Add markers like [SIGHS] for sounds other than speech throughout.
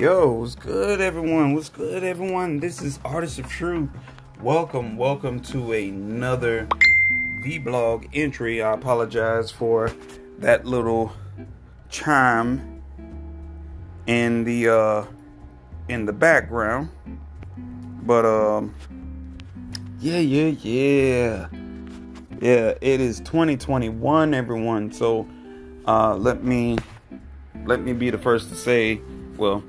Yo, what's good, everyone? What's good, everyone? This is Artist of Truth. Welcome, welcome to another vlog entry. I apologize for that little chime in the uh in the background. But um yeah, yeah, yeah. Yeah, it is 2021, everyone. So uh let me let me be the first to say, well,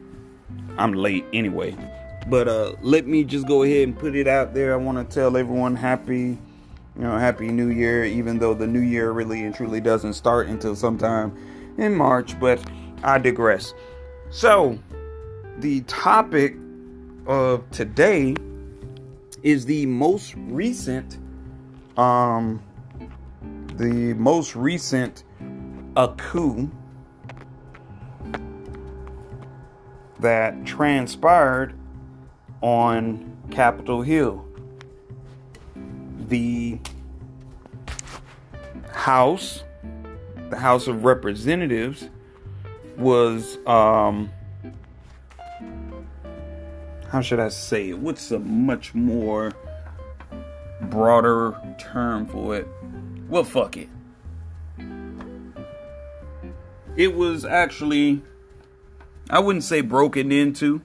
I'm late anyway. But uh let me just go ahead and put it out there. I want to tell everyone happy you know, happy new year even though the new year really and truly doesn't start until sometime in March, but I digress. So, the topic of today is the most recent um the most recent a coup that transpired on Capitol Hill. The House, the House of Representatives, was um how should I say it? What's a much more broader term for it? Well, fuck it. It was actually I wouldn't say broken into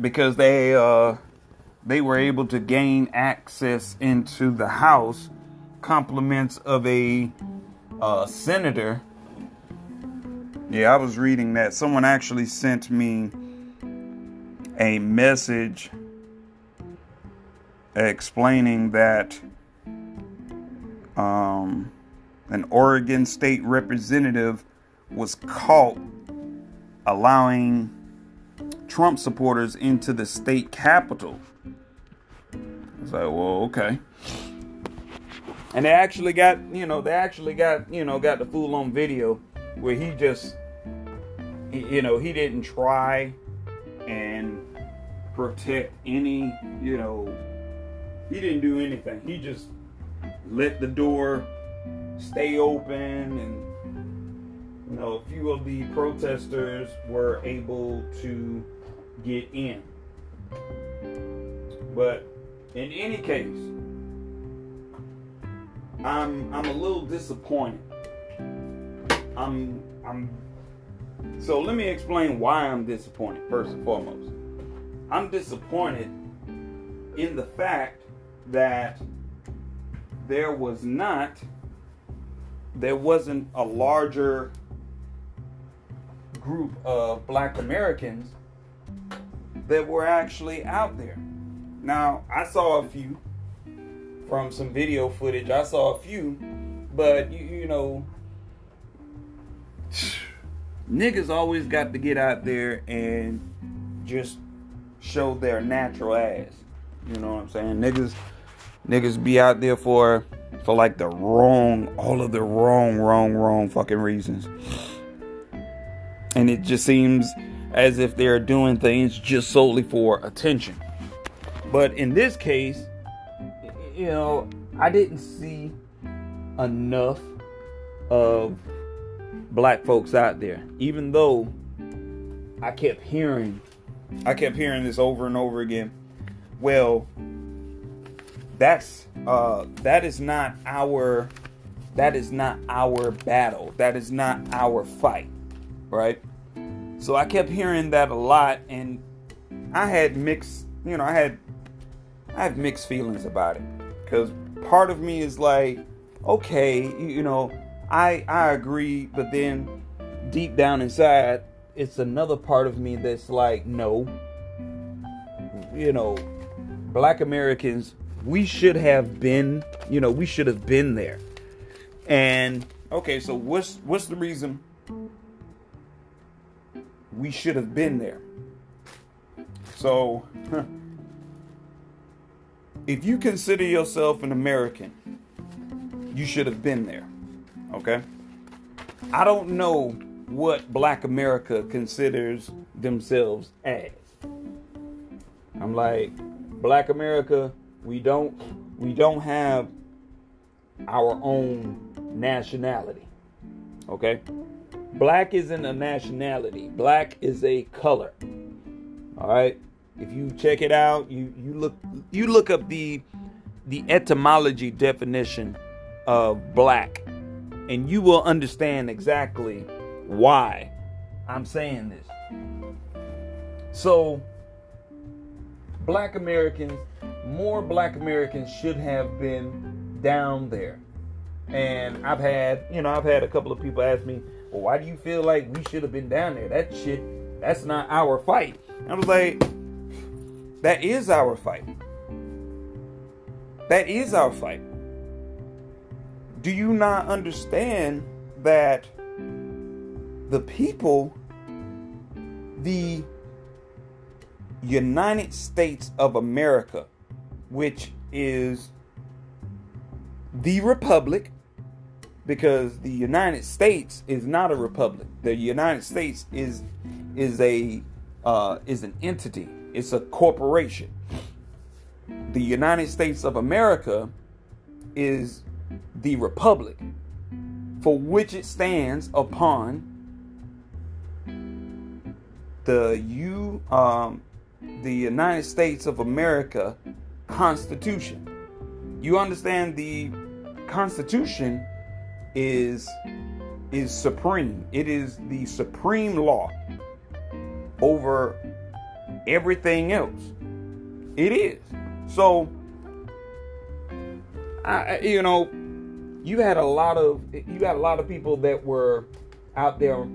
because they uh they were able to gain access into the house compliments of a uh, senator. Yeah i was reading that. Someone actually sent me a message explaining that um, an oregon state representative was caught allowing Trump supporters into the state capitol. Was like, well, okay. And they actually got, you know, they actually got, you know, got the fool on video where he just, you know, he didn't try and protect any, you know, he didn't do anything. He just let the door stay open and you know, a few of the protesters were able to get in. But in any case, I'm I'm a little disappointed. I'm I'm so let me explain why I'm disappointed first and foremost. I'm disappointed in the fact that there was not there wasn't a larger group of black Americans that were actually out there. Now, I saw a few from some video footage. I saw a few, but you, you know, niggas always got to get out there and just show their natural ass. You know what I'm saying? Niggas niggas be out there for for like the wrong all of the wrong wrong wrong fucking reasons and it just seems as if they're doing things just solely for attention. But in this case, you know, I didn't see enough of black folks out there, even though I kept hearing, I kept hearing this over and over again. Well, that's uh, that is not our that is not our battle. That is not our fight right? So I kept hearing that a lot, and I had mixed, you know, I had, I have mixed feelings about it, because part of me is like, okay, you know, I I agree, but then deep down inside, it's another part of me that's like, no, you know, Black Americans, we should have been, you know, we should have been there, and okay, so what's what's the reason? We should have been there. So, if you consider yourself an American, you should have been there. Okay? I don't know what black America considers themselves as. I'm like, black America, we don't we don't have our own nationality. Okay? Black isn't a nationality, black is a color. All right. If you check it out, you you look you look up the the etymology definition of black, and you will understand exactly why I'm saying this. So, black Americans, more black Americans should have been down there. And I've had, you know, I've had a couple of people ask me, well, why do you feel like we should have been down there? That shit, that's not our fight. I was like, that is our fight. That is our fight. Do you not understand that the people, the United States of America, which is the republic, because the United States is not a republic. The United States is is a uh, is an entity. It's a corporation. The United States of America is the republic for which it stands upon the you um, the United States of America Constitution. You understand the Constitution is is supreme. It is the supreme law over everything else. It is. So I you know, you had a lot of you had a lot of people that were out there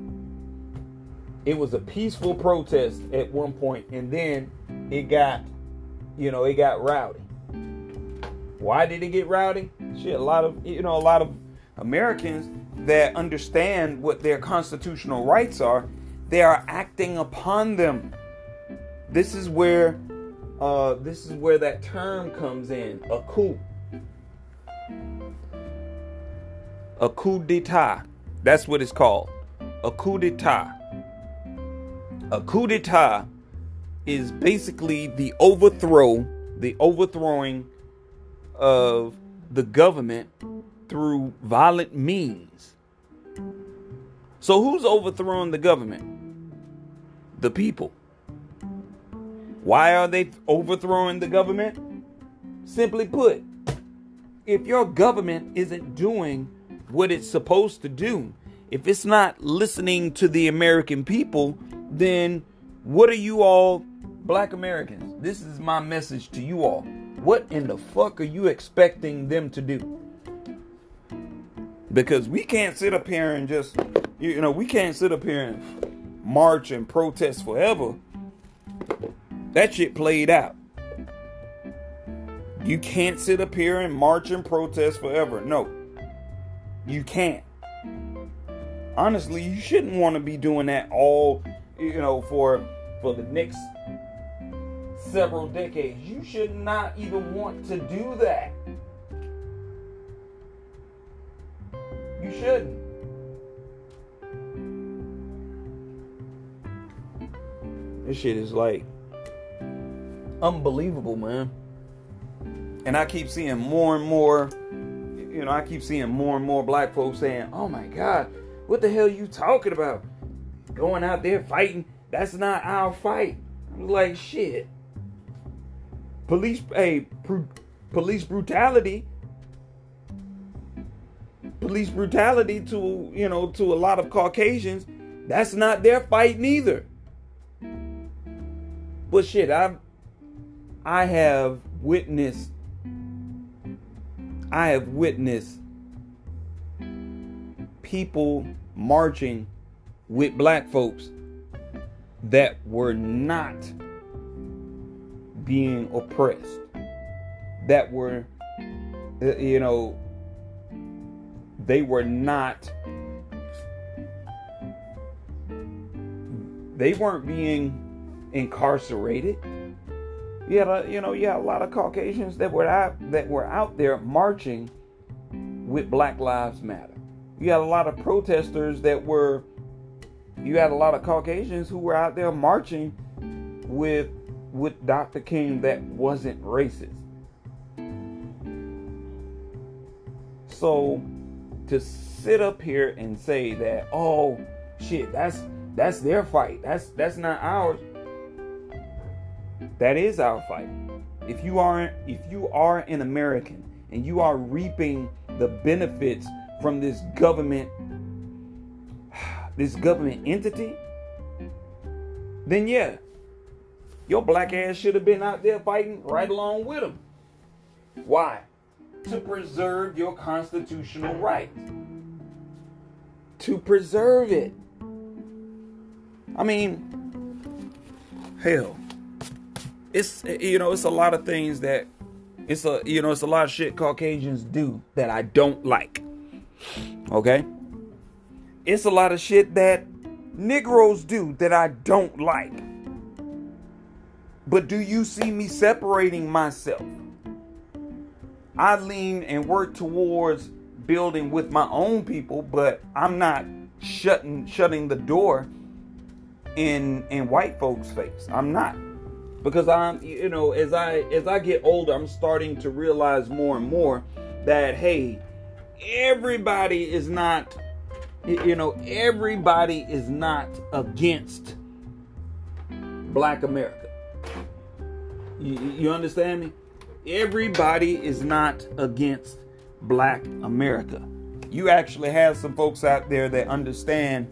it was a peaceful protest at one point and then it got you know it got rowdy why did it get rowdy shit a lot of you know a lot of americans that understand what their constitutional rights are they are acting upon them. This is where uh, this is where that term comes in a coup. A coup d'etat. That's what it's called. A coup d'etat. A coup d'etat is basically the overthrow, the overthrowing of the government through violent means. So, who's overthrowing the government? The people. Why are they overthrowing the government? Simply put, if your government isn't doing what it's supposed to do, if it's not listening to the American people, then what are you all, black Americans? This is my message to you all. What in the fuck are you expecting them to do? Because we can't sit up here and just, you know, we can't sit up here and march and protest forever. That shit played out. You can't sit up here and march and protest forever. No, you can't. Honestly, you shouldn't want to be doing that all you know, for for the next several decades. You should not even want to do that. You shouldn't. This shit is like unbelievable, man. And I keep seeing more and more, you know, I keep seeing more and more black folks saying, "Oh my God, what the hell you talking about? going out there fighting. That's not our fight. I'm like shit. Police, hey, pr- police brutality. Police brutality to you know to a lot of Caucasians. That's not their fight neither. But shit, I've I have witnessed I have witnessed people marching with black folks that were not being oppressed, that were, uh, you know, they were not, they weren't being incarcerated. You had a, you know, you had a lot of Caucasians that were out that were out there marching with Black Lives Matter. You had a lot of protesters that were you had a lot of Caucasians who were out there marching with with Dr. King that wasn't racist. So to sit up here and say that, oh shit, that's that's their fight. That's that's not ours. That is our fight. If you are if you are an American and you are reaping the benefits from this government [SIGHS] this government entity, then yeah, your black ass should have been out there fighting right along with them. Why? To preserve your constitutional right. To preserve it. I mean, hell, it's you know it's a lot of things that it's a you know it's a lot of shit Caucasians do that I don't like. Okay, it's a lot of shit that Negroes do that I don't like. But do you see me separating myself? I lean and work towards building with my own people, but I'm not shutting shutting the door in in white folks' face. I'm not. Because I'm you know, as I as I get older, I'm starting to realize more and more that hey, everybody is not you know, everybody is not against black America. You, you understand me? Everybody is not against black America. You actually have some folks out there that understand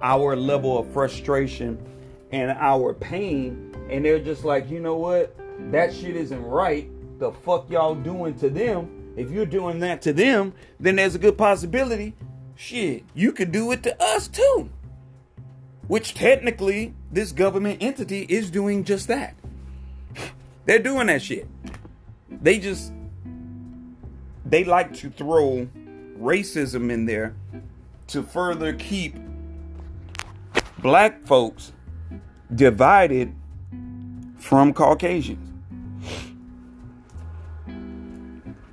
our level of frustration and our pain, and they're just like, you know what? That shit isn't right. The fuck y'all doing to them? If you're doing that to them, then there's a good possibility, shit, you could do it to us too. Which technically, this government entity is doing just that. [LAUGHS] They're doing that shit. They just they like to throw racism in there to further keep black folks divided from Caucasians.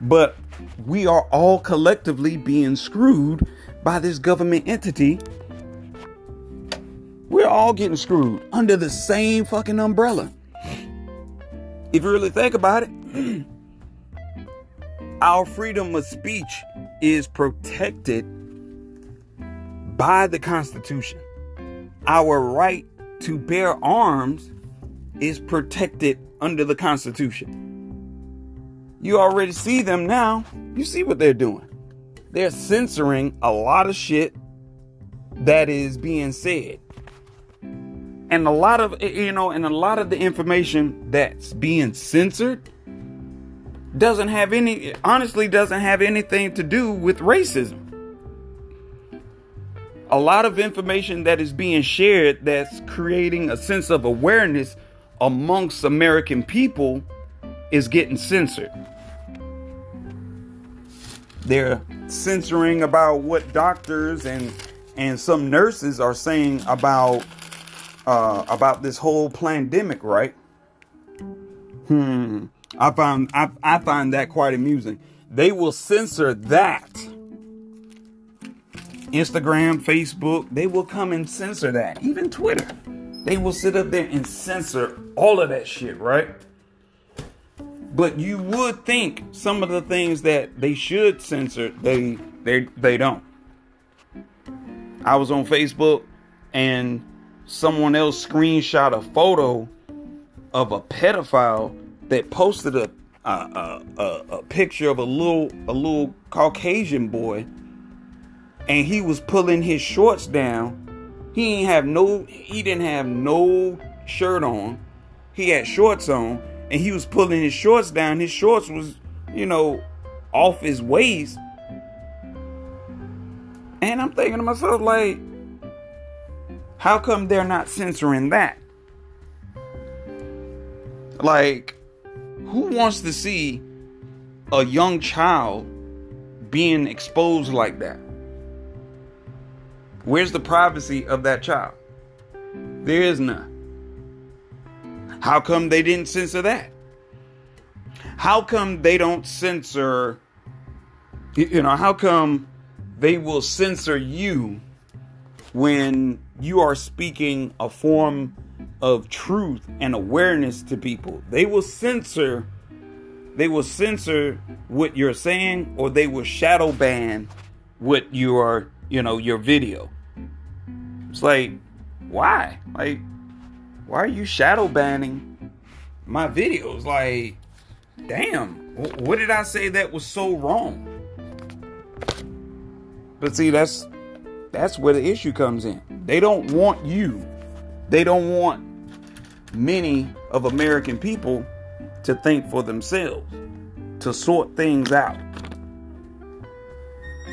But we are all collectively being screwed by this government entity. We're all getting screwed under the same fucking umbrella. If you really think about it, [CLEARS THROAT] our freedom of speech is protected by the Constitution. Our right to bear arms is protected under the Constitution. You already see them now. You see what they're doing. They're censoring a lot of shit that is being said. And a lot of, you know, and a lot of the information that's being censored doesn't have any, honestly, doesn't have anything to do with racism. A lot of information that is being shared that's creating a sense of awareness amongst American people is getting censored. They're censoring about what doctors and and some nurses are saying about uh, about this whole pandemic, right? Hmm. I find I, I find that quite amusing. They will censor that. Instagram, Facebook, they will come and censor that. Even Twitter. They will sit up there and censor all of that shit, right? But you would think some of the things that they should censor, they they they don't. I was on Facebook and someone else screenshot a photo of a pedophile that posted a a, a, a picture of a little a little Caucasian boy, and he was pulling his shorts down. He didn't have no he didn't have no shirt on. He had shorts on, and he was pulling his shorts down. His shorts was, you know, off his waist. And I'm thinking to myself, like, how come they're not censoring that? Like, who wants to see a young child being exposed like that? Where's the privacy of that child? There is none. How come they didn't censor that? How come they don't censor, you know, how come they will censor you when you are speaking a form of truth and awareness to people? They will censor they will censor what you're saying or they will shadow ban what your you know your video it's like why like why are you shadow banning my videos. Like, damn, what did I say that was so wrong? But see, that's that's where the issue comes in. They don't want you. They don't want many of American people to think for themselves, to sort things out.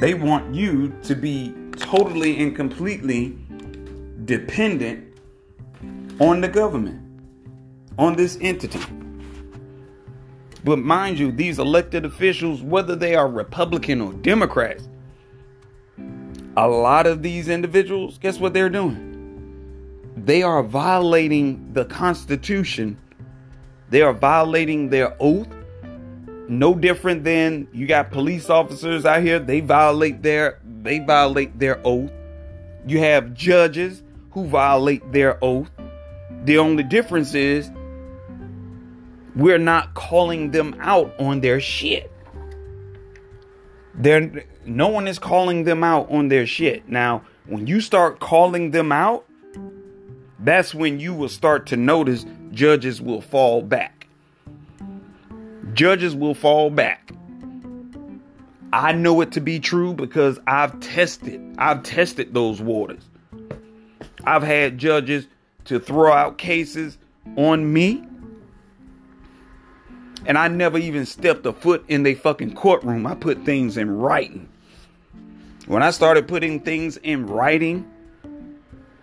They want you to be totally and completely dependent on the government, on this entity. But mind you, these elected officials, whether they are Republican or Democrats, a lot of these individuals, guess what they're doing? They are violating the Constitution. They are violating their oath. No different than you got police officers out here, they violate their they violate their oath. You have judges who violate their oath. The only difference is we're not calling them out on their shit. They're, no one is calling them out on their shit. Now, when you start calling them out, that's when you will start to notice judges will fall back. Judges will fall back. I know it to be true because I've tested. I've tested those waters. I've had judges to throw out cases on me. And I never even stepped a foot in the fucking courtroom. I put things in writing. When I started putting things in writing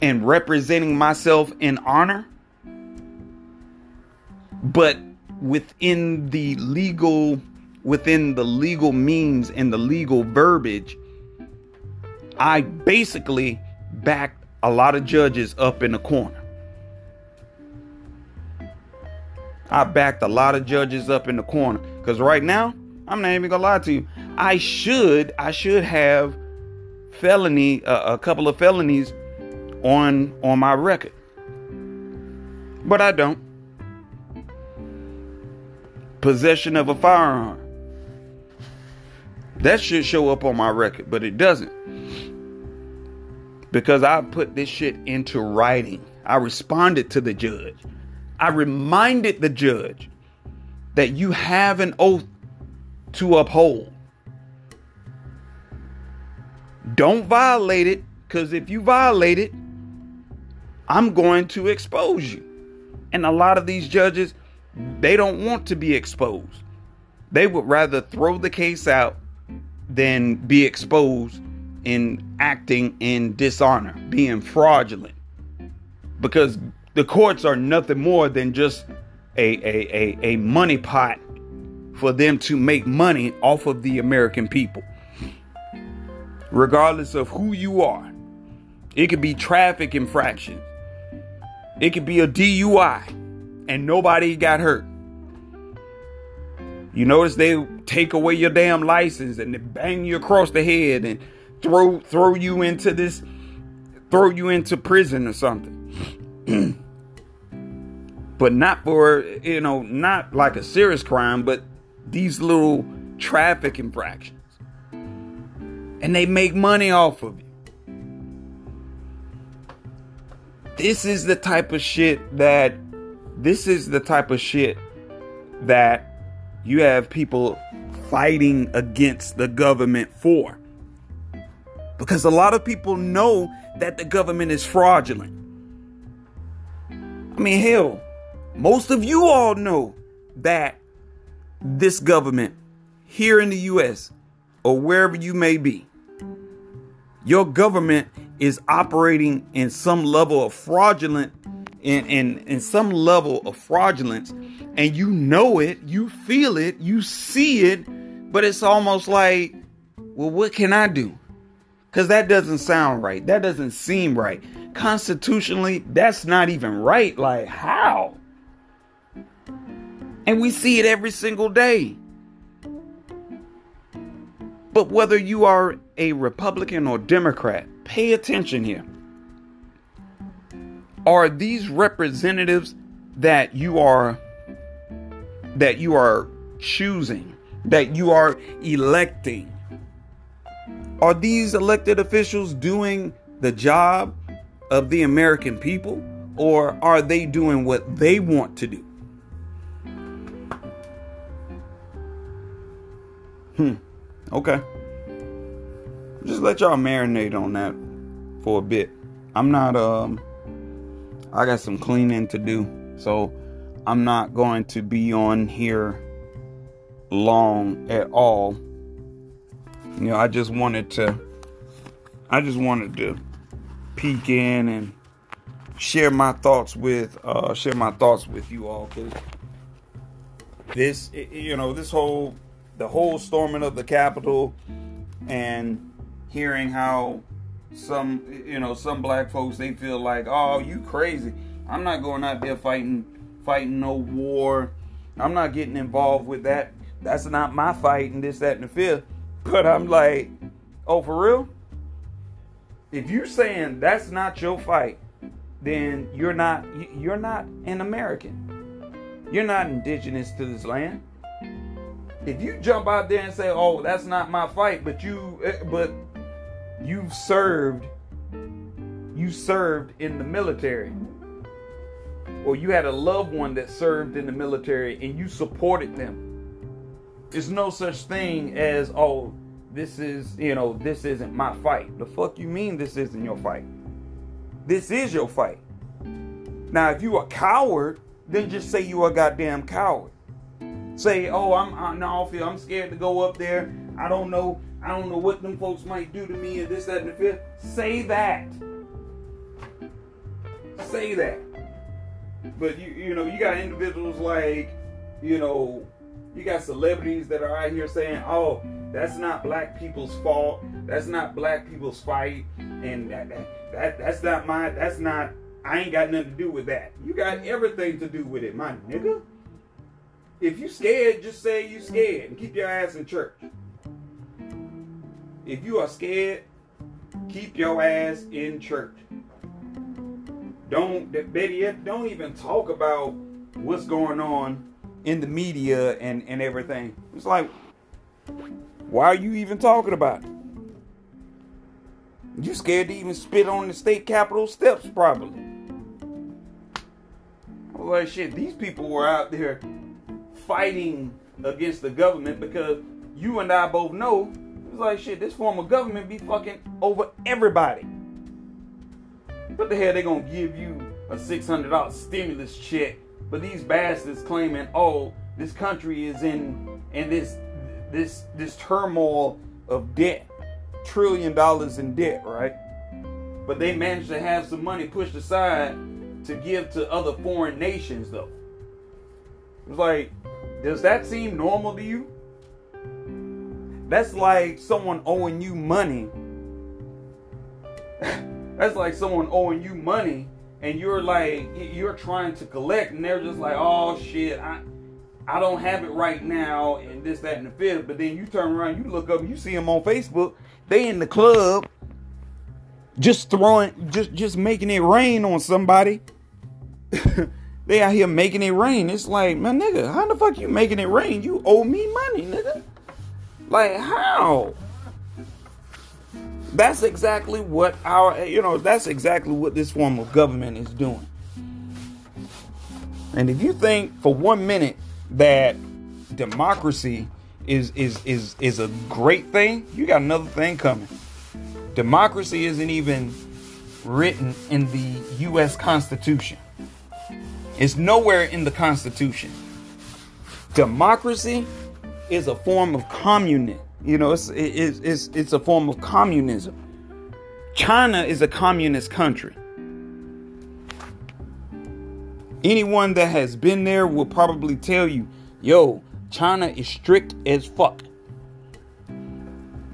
and representing myself in honor, but within the legal within the legal means and the legal verbiage, I basically backed a lot of judges up in the corner. I backed a lot of judges up in the corner because right now I'm not even gonna lie to you. I should I should have felony uh, a couple of felonies on on my record, but I don't. Possession of a firearm. That should show up on my record, but it doesn't. Because I put this shit into writing. I responded to the judge. I reminded the judge that you have an oath to uphold. Don't violate it, because if you violate it, I'm going to expose you. And a lot of these judges, they don't want to be exposed. They would rather throw the case out than be exposed in acting in dishonor, being fraudulent. Because the courts are nothing more than just a, a, a, a money pot for them to make money off of the American people. Regardless of who you are, it could be traffic infractions, it could be a DUI, and nobody got hurt. You notice they take away your damn license and they bang you across the head and throw throw you into this throw you into prison or something. [CLEARS THROAT] but not for you know not like a serious crime but these little traffic infractions and they make money off of you this is the type of shit that this is the type of shit that you have people fighting against the government for. Because a lot of people know that the government is fraudulent. I mean, hell, most of you all know that this government here in the US or wherever you may be, your government is operating in some level of fraudulent in, in, in some level of fraudulence and you know it, you feel it, you see it, but it's almost like, well, what can I do? Because that doesn't sound right. That doesn't seem right. Constitutionally, that's not even right. Like, how? And we see it every single day. But whether you are a Republican or Democrat, Pay attention here. Are these representatives that you are that you are choosing, that you are electing? Are these elected officials doing the job of the American people or are they doing what they want to do? Hmm. Okay. Just let y'all marinate on that for a bit. I'm not um I got some cleaning to do. So I'm not going to be on here long at all. You know, I just wanted to I just wanted to peek in and share my thoughts with uh share my thoughts with you all cuz this you know, this whole the whole storming of the Capitol and hearing how some you know some black folks they feel like oh you crazy. I'm not going out there fighting fighting no war. I'm not getting involved with that. That's not my fight and this that and the fifth. But i'm like oh for real? If you're saying that's not your fight then you're not you're not an american. You're not indigenous to this land. If you jump out there and say oh that's not my fight but you eh, but you've served you served in the military. Or you had a loved one that served in the military and you supported them. There's no such thing as oh this is you know this isn't my fight. The fuck you mean this isn't your fight? This is your fight. Now if you a coward then just say you a goddamn coward. Say oh i'm, I'm no i'm scared to go up there. I don't know I don't know what them folks might do to me and this, that, and the fifth. Say that. Say that. But you you know, you got individuals like, you know, you got celebrities that are out here saying, oh, that's not black people's fault. That's not black people's fight. And that, that, that that's not my that's not I ain't got nothing to do with that. You got everything to do with it, my nigga. If you scared, just say you scared and keep your ass in church. If you are scared, keep your ass in church. Don't, better yet, don't even talk about what's going on in the media and, and everything. It's like, why are you even talking about it? You scared to even spit on the state capitol steps, probably. Was like, shit, these people were out there fighting against the government because you and I both know it's like shit, this form of government be fucking over everybody. What the hell they gonna give you a six hundred dollar stimulus check, but these bastards claiming, oh, this country is in in this this this turmoil of debt, trillion dollars in debt, right? But they managed to have some money pushed aside to give to other foreign nations, though. It's like, does that seem normal to you? That's like someone owing you money. That's like someone owing you money and you're like you're trying to collect and they're just like, "Oh shit, I I don't have it right now and this that and the fifth. But then you turn around, you look up, you see them on Facebook, they in the club just throwing just just making it rain on somebody. [LAUGHS] they out here making it rain. It's like, man, nigga, how the fuck you making it rain? You owe me money, nigga. Like, how? That's exactly what our, you know, that's exactly what this form of government is doing. And if you think for one minute that democracy is is is is a great thing, you got another thing coming. Democracy isn't even written in the US Constitution. It's nowhere in the Constitution. Democracy is a form of communism. You know, it's, it's, it's, it's a form of communism. China is a communist country. Anyone that has been there will probably tell you, yo, China is strict as fuck.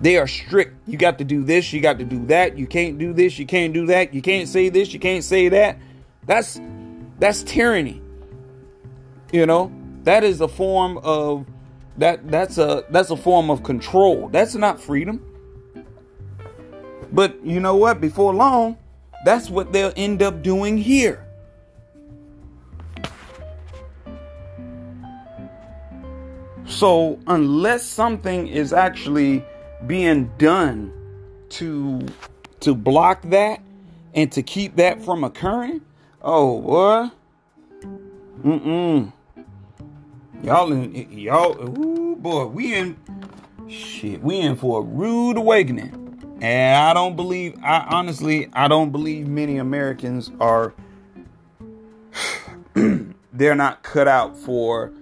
They are strict. You got to do this, you got to do that. You can't do this, you can't do that. You can't say this, you can't say that. That's that's tyranny. You know, that is a form of that that's a that's a form of control. That's not freedom. But you know what? Before long, that's what they'll end up doing here. So, unless something is actually being done to to block that and to keep that from occurring, oh what? Mm-mm. Y'all in y'all ooh boy, we in shit, we in for a rude awakening. And I don't believe, I honestly, I don't believe many Americans are, [CLEARS THROAT] they're not cut out for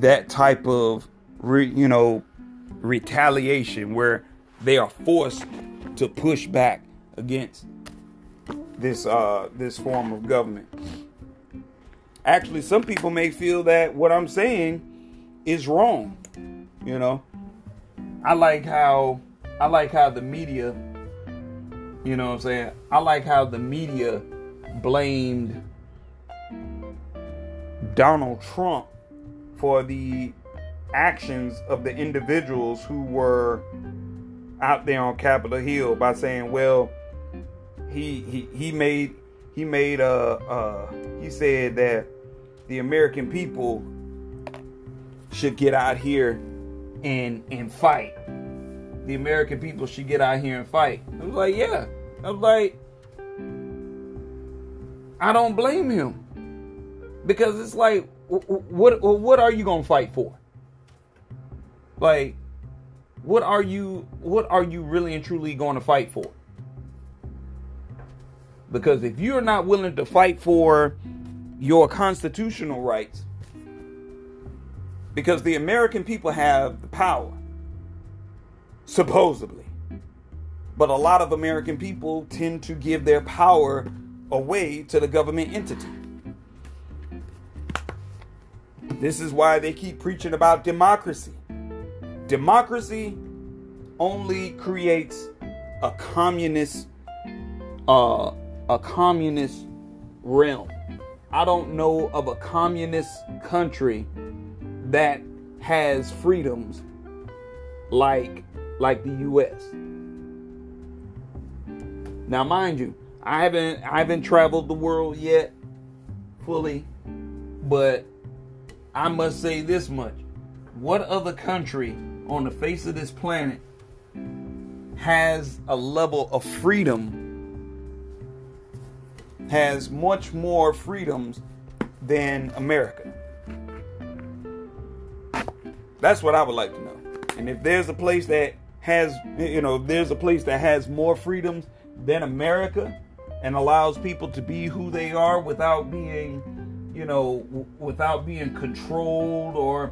that type of, re, you know, retaliation where they are forced to push back against this uh this form of government. Actually, some people may feel that what I'm saying is wrong. You know, I like how I like how the media, you know what I'm saying? I like how the media blamed Donald Trump for the actions of the individuals who were out there on Capitol Hill by saying, well, he he he made he made uh uh he said that the American people should get out here and and fight. The American people should get out here and fight. I was like, yeah. I was like, I don't blame him because it's like, what what are you gonna fight for? Like, what are you what are you really and truly going to fight for? Because if you're not willing to fight for your constitutional rights, because the American people have the power, supposedly. But a lot of American people tend to give their power away to the government entity. This is why they keep preaching about democracy. Democracy only creates a communist uh, a communist realm. I don't know of a communist country that has freedoms like like the US. Now mind you, I haven't I haven't traveled the world yet fully, but I must say this much. What other country on the face of this planet has a level of freedom has much more freedoms than America. That's what I would like to know. And if there's a place that has, you know, there's a place that has more freedoms than America and allows people to be who they are without being, you know, w- without being controlled or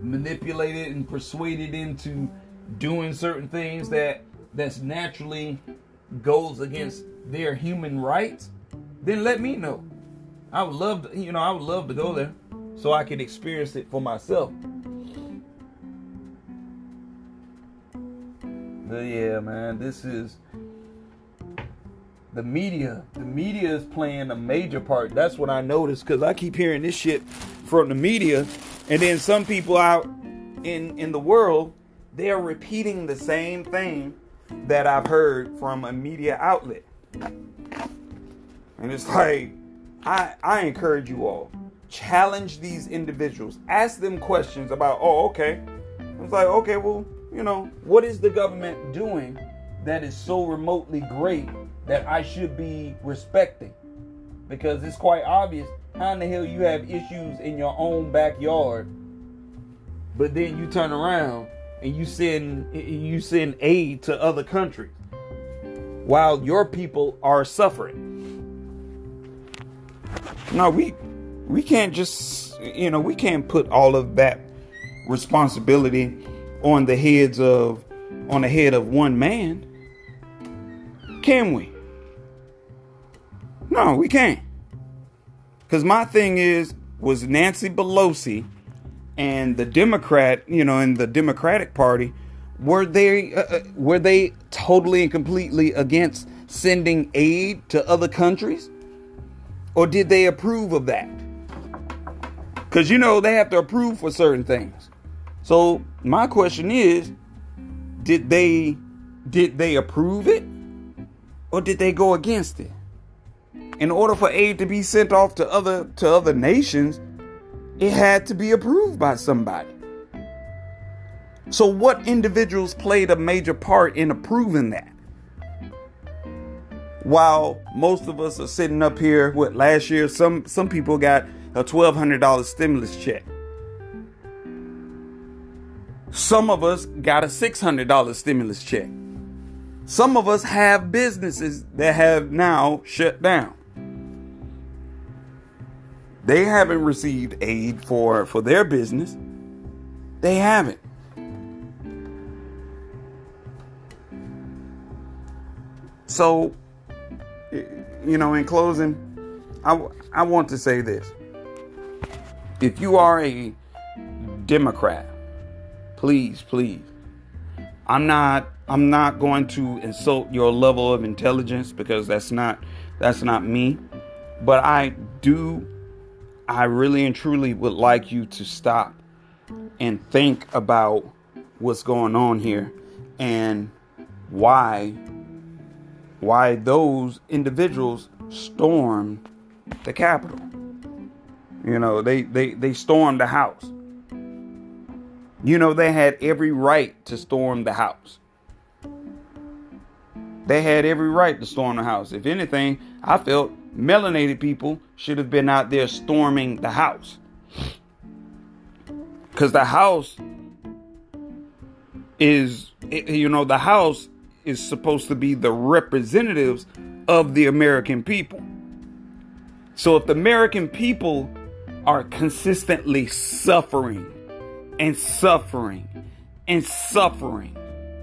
manipulated and persuaded into doing certain things that that's naturally goes against their human rights, then let me know. I would love to, you know, I would love to go there so I could experience it for myself. But yeah, man, this is the media. The media is playing a major part. That's what I noticed because I keep hearing this shit from the media, and then some people out in in the world they are repeating the same thing that I've heard from a media outlet. And it's like, I, I encourage you all, challenge these individuals, ask them questions about, oh, okay. It's like, okay, well, you know, what is the government doing that is so remotely great that I should be respecting? Because it's quite obvious how in the hell you have issues in your own backyard, but then you turn around and you send you send aid to other countries while your people are suffering. No, we we can't just you know we can't put all of that responsibility on the heads of on the head of one man. Can we? No, we can't. Cuz my thing is was Nancy Pelosi and the Democrat, you know, and the Democratic Party, were they uh, uh, were they totally and completely against sending aid to other countries, or did they approve of that? Because you know they have to approve for certain things. So my question is, did they did they approve it, or did they go against it? In order for aid to be sent off to other to other nations, it had to be approved by somebody. So, what individuals played a major part in approving that? While most of us are sitting up here, what last year, some some people got a twelve hundred dollar stimulus check. Some of us got a $600 stimulus check. Some of us have businesses that have now shut down. They haven't received aid for, for their business. They haven't. So, you know, in closing, I, I want to say this. If you are a Democrat, please, please, I'm not I'm not going to insult your level of intelligence because that's not that's not me. But I do I really and truly would like you to stop and think about what's going on here and why why those individuals stormed the Capitol. You know, they, they, they stormed the house. You know, they had every right to storm the house. They had every right to storm the house. If anything, I felt melanated people should have been out there storming the house. Because the house is, you know, the house is supposed to be the representatives of the American people. So if the American people are consistently suffering and suffering and suffering,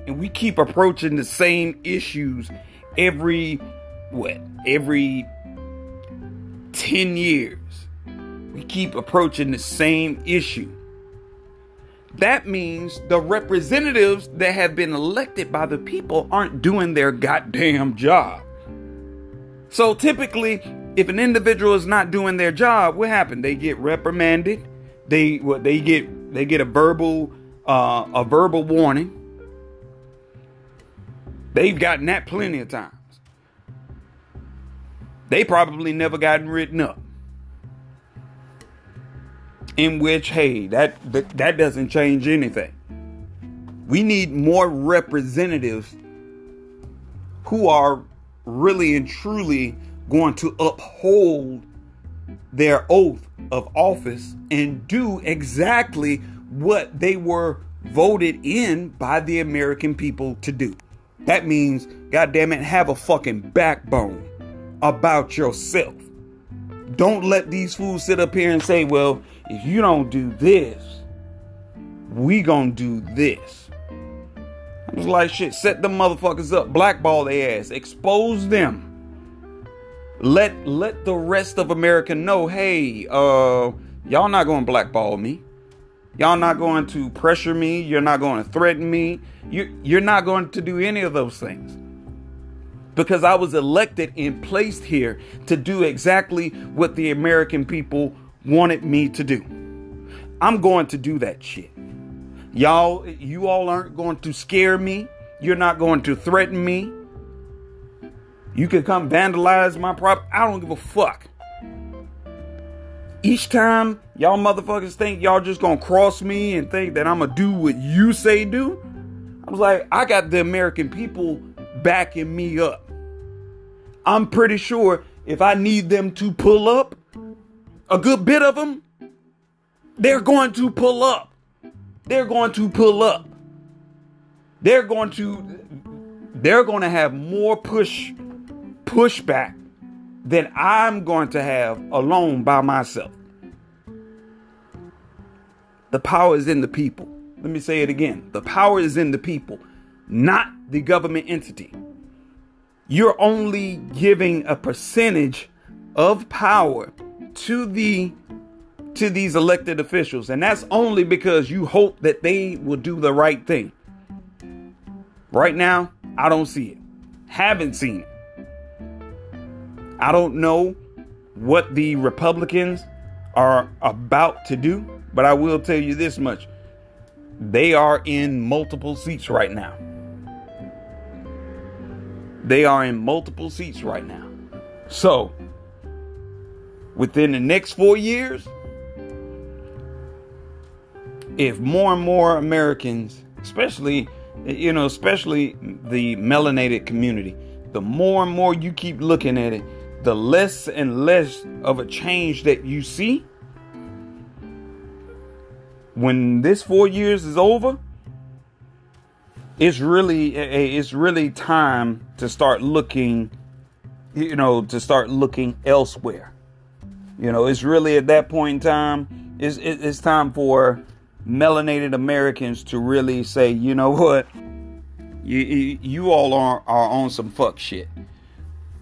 and we keep approaching the same issues every what every 10 years we keep approaching the same issue that means the representatives that have been elected by the people aren't doing their goddamn job. So typically, if an individual is not doing their job, what happens? They get reprimanded. They what they get they get a verbal uh, a verbal warning. They've gotten that plenty of times. They probably never gotten written up in which hey that, that doesn't change anything we need more representatives who are really and truly going to uphold their oath of office and do exactly what they were voted in by the American people to do. That means, goddamn it, have a fucking backbone about yourself. Don't let these fools sit up here and say, well, if you don't do this, we gonna do this. I was like, shit, set them motherfuckers up, blackball their ass, expose them. Let let the rest of America know, hey, uh, y'all not gonna blackball me. Y'all not going to pressure me. You're not going to threaten me. You you're not going to do any of those things. Because I was elected and placed here to do exactly what the American people wanted me to do. I'm going to do that shit. Y'all, you all aren't going to scare me. You're not going to threaten me. You can come vandalize my property. I don't give a fuck. Each time y'all motherfuckers think y'all just gonna cross me and think that I'm gonna do what you say do, I was like, I got the American people backing me up. I'm pretty sure if I need them to pull up, a good bit of them, they're going to pull up. They're going to pull up. They're going to they're going to have more push pushback than I'm going to have alone by myself. The power is in the people. Let me say it again. The power is in the people, not the government entity. You're only giving a percentage of power to the to these elected officials. And that's only because you hope that they will do the right thing. Right now i don't see it. Haven't seen it. I don't know what the republicans are about to do but i will tell you this much. They are in multiple seats right now they are in multiple seats right now so within the next four years, if more and more Americans, especially, you know, especially the melanated community, the more and more you keep looking at it, the less and less of a change that you see. When this four years is over, it's really eh, eh, it's really time to start looking you know to start looking elsewhere. You know it's really at that point in time it's it's time for melanated americans to really say you know what? You you all are are on some fuck shit.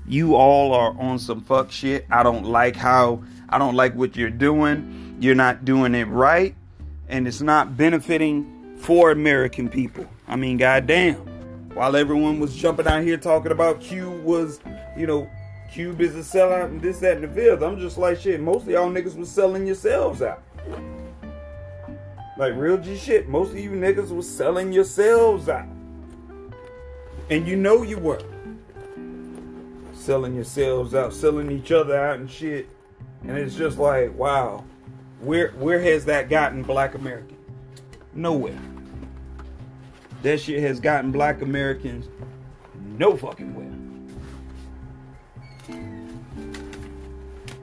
You all are on some fuck shit. I don't like how i don't like what you're doing. You're not doing it right and it's not benefiting for American people. I mean, goddamn. While everyone was jumping out here talking about Q was, you know, Cube is a sellout and this, that, and the fifth, I'm just like, shit, most of y'all niggas was selling yourselves out. Like, real G shit, most of you niggas was selling yourselves out. And you know you were. Selling yourselves out, selling each other out and shit. And it's just like, wow, where where has that gotten black American? Nowhere. That shit has gotten black Americans no fucking where.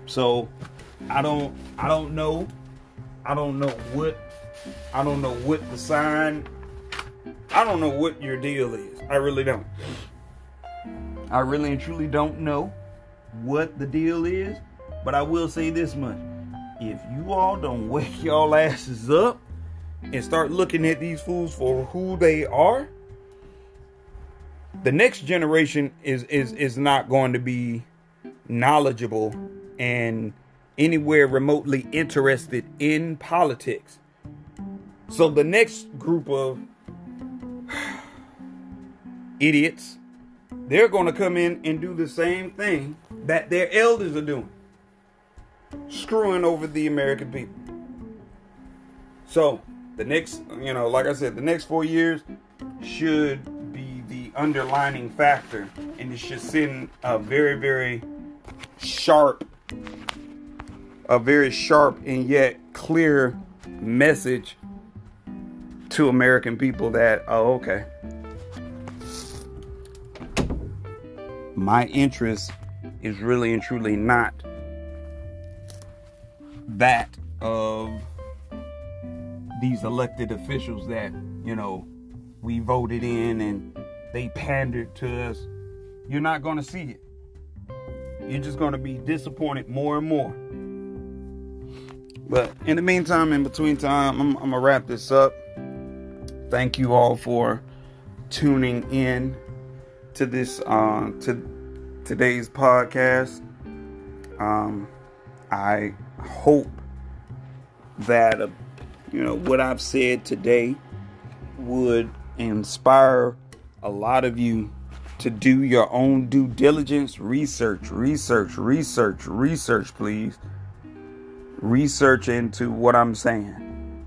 So I don't I don't know. I don't know what I don't know what the sign I don't know what your deal is. I really don't. I really and truly don't know what the deal is, but I will say this much. If you all don't [LAUGHS] wake y'all asses up and start looking at these fools for who they are, the next generation is is is not going to be knowledgeable and anywhere remotely interested in politics. So the next group of [SIGHS] idiots, they're going to come in and do the same thing that their elders are doing. Screwing over the American people. So, the next, you know, like I said, the next four years should be the underlining factor, and it should send a very, very sharp, a very sharp and yet clear message to American people that, oh, okay, my interest is really and truly not that of these elected officials that, you know, we voted in and they pandered to us. You're not going to see it. You're just going to be disappointed more and more. But in the meantime, in between time, I'm, I'm going to wrap this up. Thank you all for tuning in to this uh, to today's podcast. Um, I hope that uh, you know what I've said today would inspire a lot of you to do your own due diligence, research, research, research, research, please. Research into what I'm saying.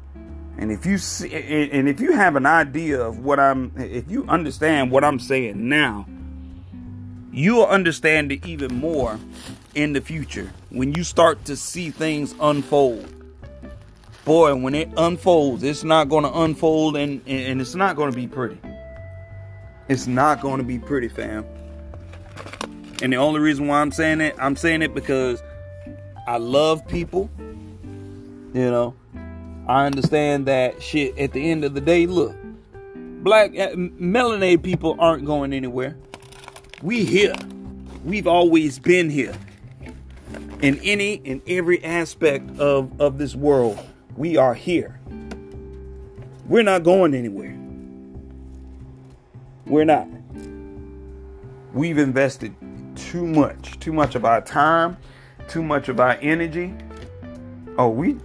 And if you see, and if you have an idea of what I'm, if you understand what I'm saying now, you'll understand it even more in the future when you start to see things unfold. Boy, when it unfolds, it's not going to unfold and, and it's not going to be pretty. It's not going to be pretty, fam. And the only reason why I'm saying it, I'm saying it because I love people. You know, I understand that shit at the end of the day, look, black uh, melanated people aren't going anywhere. We here. We've always been here. In any and every aspect of, of this world, we are here. We're not going anywhere. We're not. We've invested too much, too much of our time, too much of our energy. Oh, we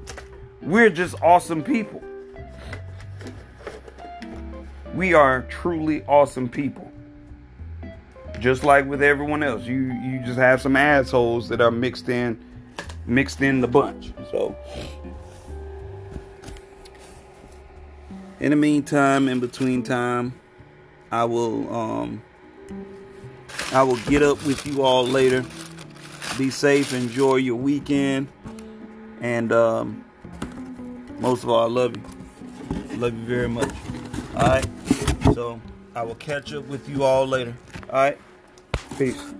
we're just awesome people. We are truly awesome people. Just like with everyone else, you you just have some assholes that are mixed in mixed in the bunch. So in the meantime, in between time, I will um I will get up with you all later. Be safe, enjoy your weekend, and um most of all, I love you. Love you very much. All right. So I will catch up with you all later. All right. Peace.